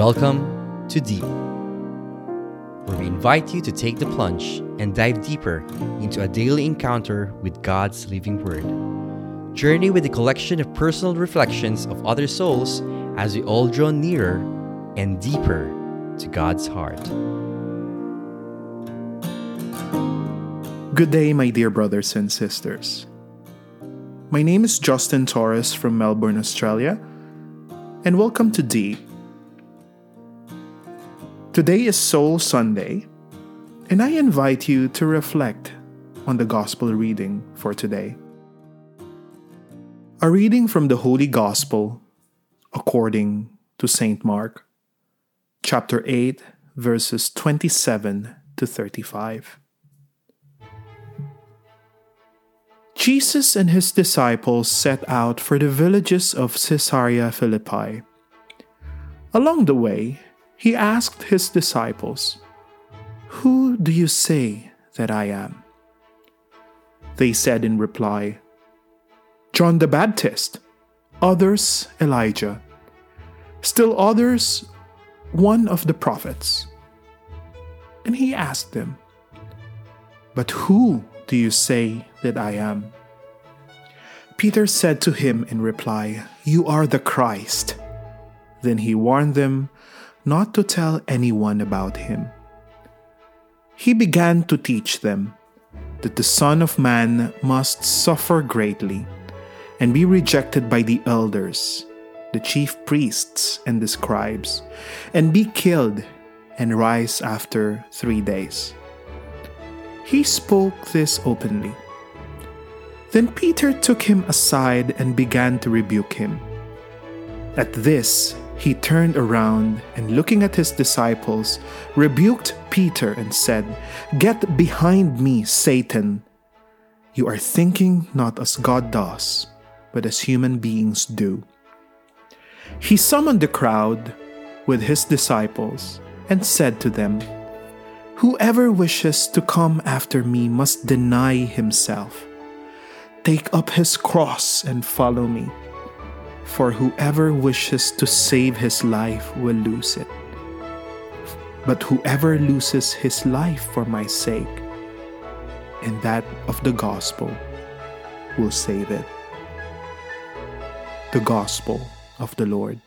Welcome to Deep, where we invite you to take the plunge and dive deeper into a daily encounter with God's living Word. Journey with a collection of personal reflections of other souls as we all draw nearer and deeper to God's heart. Good day, my dear brothers and sisters. My name is Justin Torres from Melbourne, Australia, and welcome to Deep Today is Soul Sunday, and I invite you to reflect on the Gospel reading for today. A reading from the Holy Gospel according to St. Mark, chapter 8, verses 27 to 35. Jesus and his disciples set out for the villages of Caesarea Philippi. Along the way, he asked his disciples, Who do you say that I am? They said in reply, John the Baptist, others Elijah, still others one of the prophets. And he asked them, But who do you say that I am? Peter said to him in reply, You are the Christ. Then he warned them not to tell anyone about him. He began to teach them that the Son of Man must suffer greatly and be rejected by the elders, the chief priests, and the scribes, and be killed and rise after three days. He spoke this openly. Then Peter took him aside and began to rebuke him. At this, he turned around and looking at his disciples, rebuked Peter and said, Get behind me, Satan! You are thinking not as God does, but as human beings do. He summoned the crowd with his disciples and said to them, Whoever wishes to come after me must deny himself, take up his cross, and follow me. For whoever wishes to save his life will lose it. But whoever loses his life for my sake and that of the gospel will save it. The Gospel of the Lord.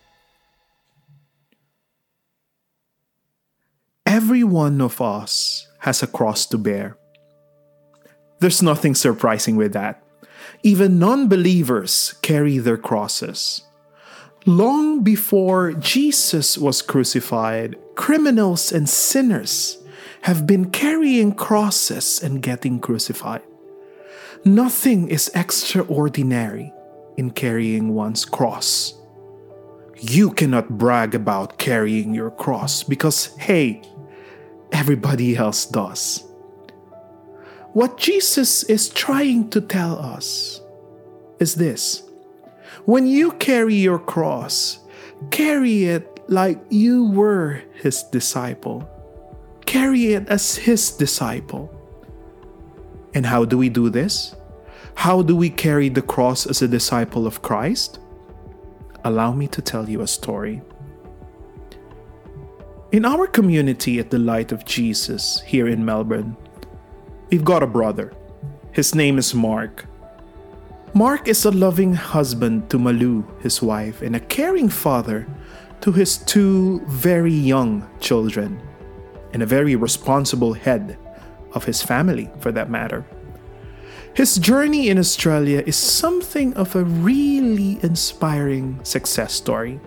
Every one of us has a cross to bear. There's nothing surprising with that. Even non believers carry their crosses. Long before Jesus was crucified, criminals and sinners have been carrying crosses and getting crucified. Nothing is extraordinary in carrying one's cross. You cannot brag about carrying your cross because, hey, everybody else does. What Jesus is trying to tell us is this when you carry your cross, carry it like you were his disciple. Carry it as his disciple. And how do we do this? How do we carry the cross as a disciple of Christ? Allow me to tell you a story. In our community at the Light of Jesus here in Melbourne, We've got a brother. His name is Mark. Mark is a loving husband to Malu, his wife, and a caring father to his two very young children, and a very responsible head of his family, for that matter. His journey in Australia is something of a really inspiring success story,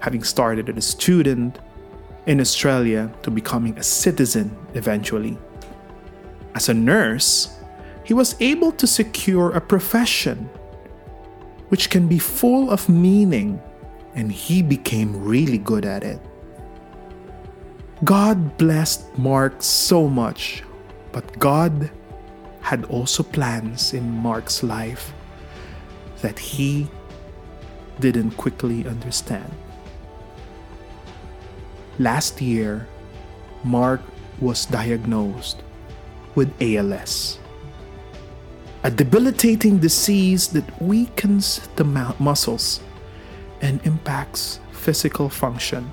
having started as a student in Australia to becoming a citizen eventually. As a nurse, he was able to secure a profession which can be full of meaning, and he became really good at it. God blessed Mark so much, but God had also plans in Mark's life that he didn't quickly understand. Last year, Mark was diagnosed with ALS, a debilitating disease that weakens the muscles and impacts physical function.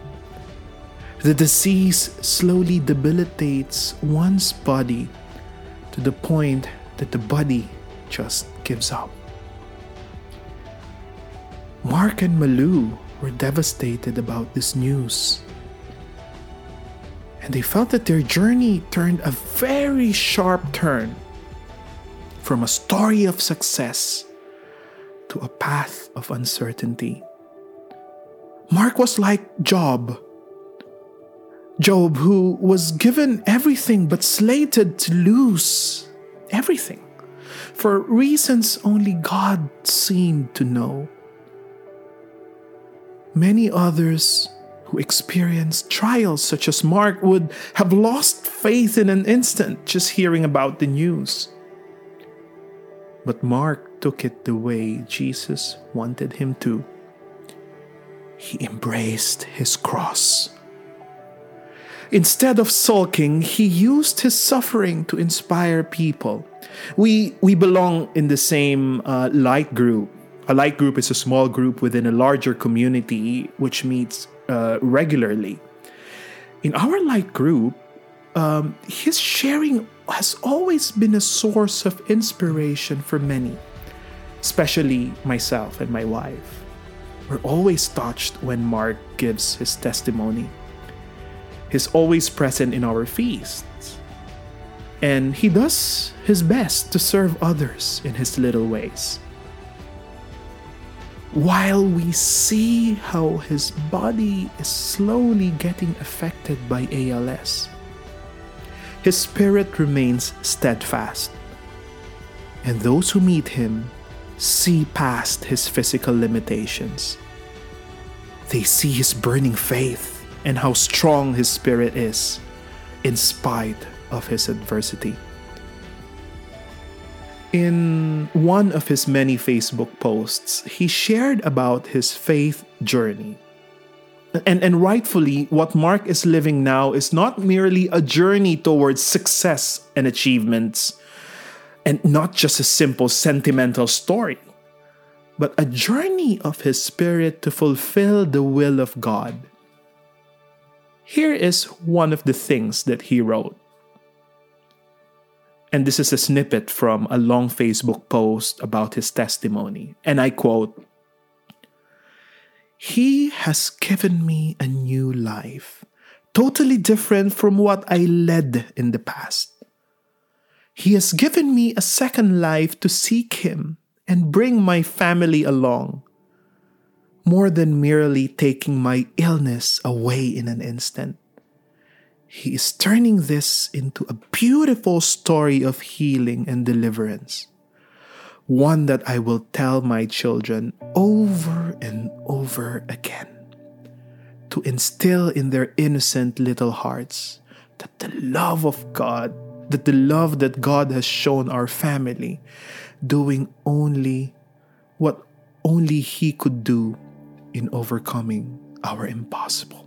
The disease slowly debilitates one's body to the point that the body just gives up. Mark and Malu were devastated about this news. And they felt that their journey turned a very sharp turn from a story of success to a path of uncertainty. Mark was like Job. Job, who was given everything but slated to lose everything for reasons only God seemed to know. Many others who experienced trials such as Mark would have lost faith in an instant just hearing about the news. But Mark took it the way Jesus wanted him to. He embraced his cross. Instead of sulking, he used his suffering to inspire people. We, we belong in the same uh, light group a light group is a small group within a larger community which meets uh, regularly. In our light group, um, his sharing has always been a source of inspiration for many, especially myself and my wife. We're always touched when Mark gives his testimony. He's always present in our feasts, and he does his best to serve others in his little ways while we see how his body is slowly getting affected by ALS. His spirit remains steadfast, and those who meet him see past his physical limitations. They see his burning faith and how strong his spirit is in spite of his adversity in one of his many Facebook posts, he shared about his faith journey. And, and rightfully, what Mark is living now is not merely a journey towards success and achievements, and not just a simple sentimental story, but a journey of his spirit to fulfill the will of God. Here is one of the things that he wrote. And this is a snippet from a long Facebook post about his testimony. And I quote He has given me a new life, totally different from what I led in the past. He has given me a second life to seek Him and bring my family along, more than merely taking my illness away in an instant. He is turning this into a beautiful story of healing and deliverance. One that I will tell my children over and over again to instill in their innocent little hearts that the love of God, that the love that God has shown our family, doing only what only He could do in overcoming our impossible.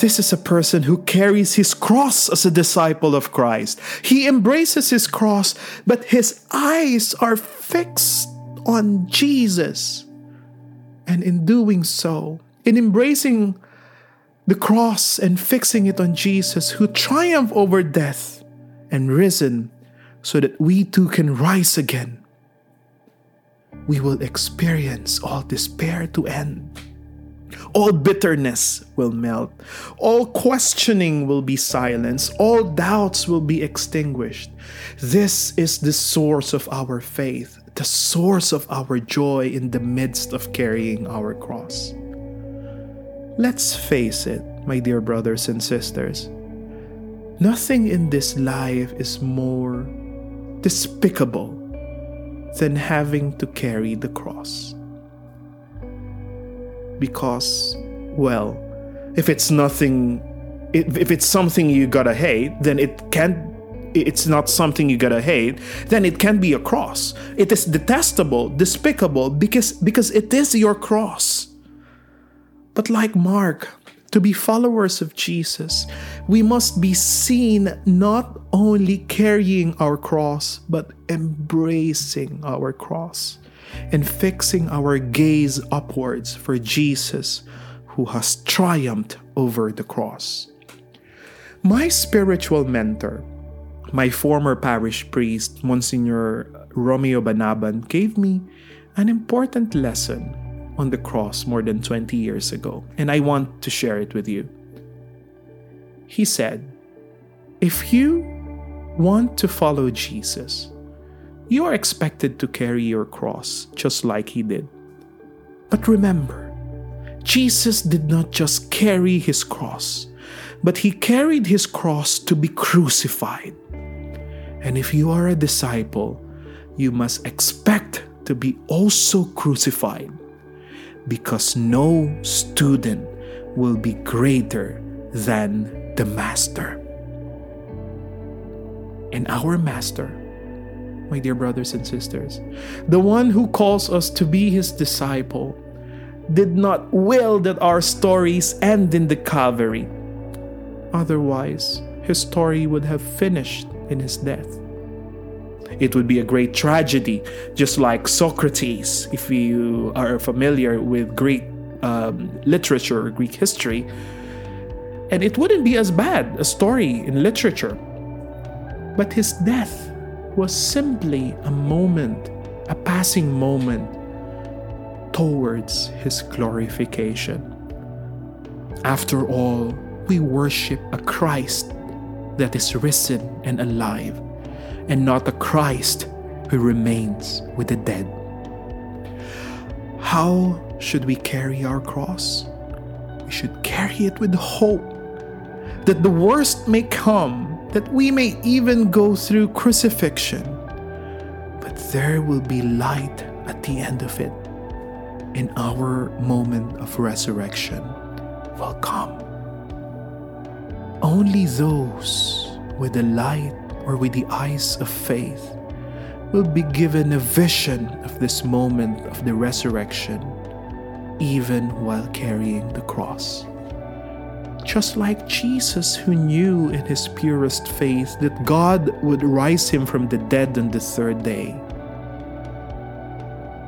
This is a person who carries his cross as a disciple of Christ. He embraces his cross, but his eyes are fixed on Jesus. And in doing so, in embracing the cross and fixing it on Jesus, who triumphed over death and risen so that we too can rise again, we will experience all despair to end all bitterness will melt. All questioning will be silenced. All doubts will be extinguished. This is the source of our faith, the source of our joy in the midst of carrying our cross. Let's face it, my dear brothers and sisters. Nothing in this life is more despicable than having to carry the cross because, well, if it's nothing, if it's something you gotta hate, then it can't it's not something you gotta hate, then it can be a cross. It is detestable, despicable, because because it is your cross. But like Mark, to be followers of Jesus, we must be seen not only carrying our cross, but embracing our cross. And fixing our gaze upwards for Jesus who has triumphed over the cross. My spiritual mentor, my former parish priest, Monsignor Romeo Banaban, gave me an important lesson on the cross more than 20 years ago, and I want to share it with you. He said, If you want to follow Jesus, you are expected to carry your cross just like he did. But remember, Jesus did not just carry his cross, but he carried his cross to be crucified. And if you are a disciple, you must expect to be also crucified, because no student will be greater than the master. And our master my dear brothers and sisters. The one who calls us to be his disciple did not will that our stories end in the Calvary. Otherwise, his story would have finished in his death. It would be a great tragedy, just like Socrates, if you are familiar with Greek um, literature or Greek history. And it wouldn't be as bad a story in literature. But his death was simply a moment, a passing moment towards His glorification. After all, we worship a Christ that is risen and alive, and not a Christ who remains with the dead. How should we carry our cross? We should carry it with hope that the worst may come that we may even go through crucifixion, but there will be light at the end of it. In our moment of resurrection will come. Only those with the light or with the eyes of faith will be given a vision of this moment of the resurrection, even while carrying the cross just like Jesus, who knew in his purest faith that God would rise him from the dead on the third day.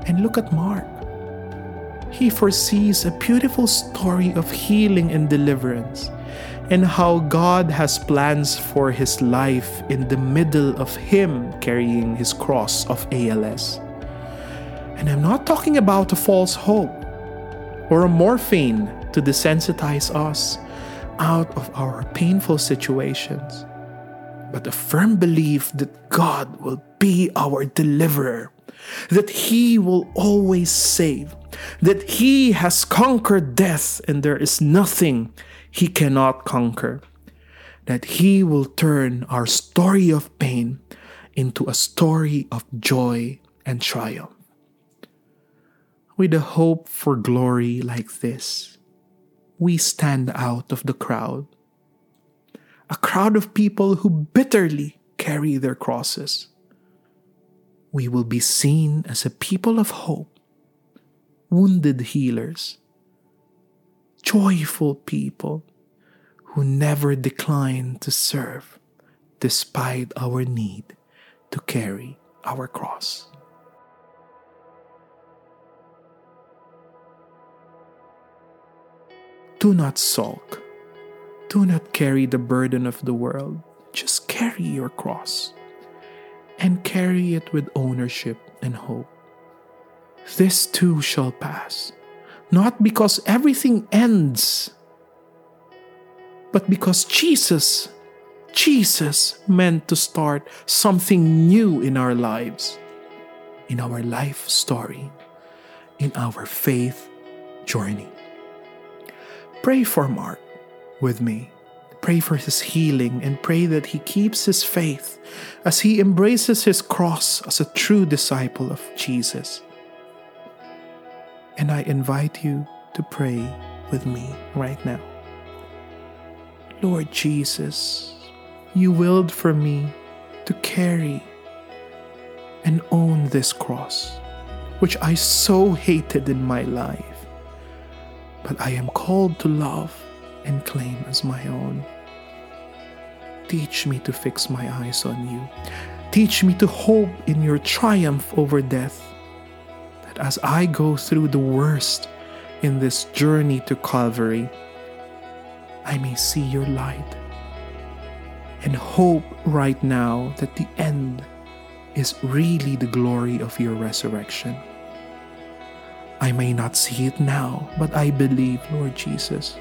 And look at Mark. He foresees a beautiful story of healing and deliverance, and how God has plans for his life in the middle of him carrying his cross of ALS. And I'm not talking about a false hope or a morphine to desensitize us out of our painful situations, but a firm belief that God will be our deliverer, that He will always save, that He has conquered death and there is nothing He cannot conquer, that He will turn our story of pain into a story of joy and triumph. With a hope for glory like this, we stand out of the crowd. A crowd of people who bitterly carry their crosses. We will be seen as a people of hope, wounded healers, joyful people who never decline to serve despite our need to carry our cross. Do not sulk. Do not carry the burden of the world. Just carry your cross and carry it with ownership and hope. This too shall pass, not because everything ends, but because Jesus, Jesus meant to start something new in our lives, in our life story, in our faith journey. Pray for Mark with me. Pray for his healing and pray that he keeps his faith as he embraces his cross as a true disciple of Jesus. And I invite you to pray with me right now. Lord Jesus, you willed for me to carry and own this cross, which I so hated in my life but I am called to love and claim as my own. Teach me to fix my eyes on you. Teach me to hope in your triumph over death. that as I go through the worst in this journey to Calvary, I may see your light and hope right now that the end is really the glory of your resurrection. I may not see it now, but I believe, Lord Jesus,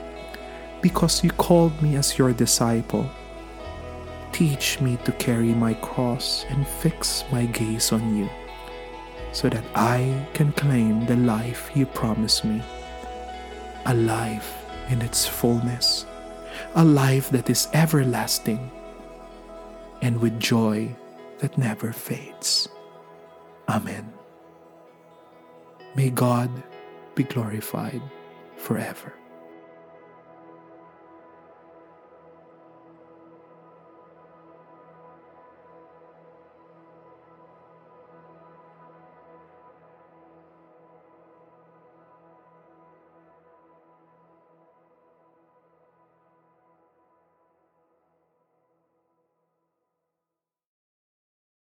because you called me as your disciple. Teach me to carry my cross and fix my gaze on you, so that I can claim the life you promised me a life in its fullness, a life that is everlasting, and with joy that never fades. Amen. May God be glorified forever.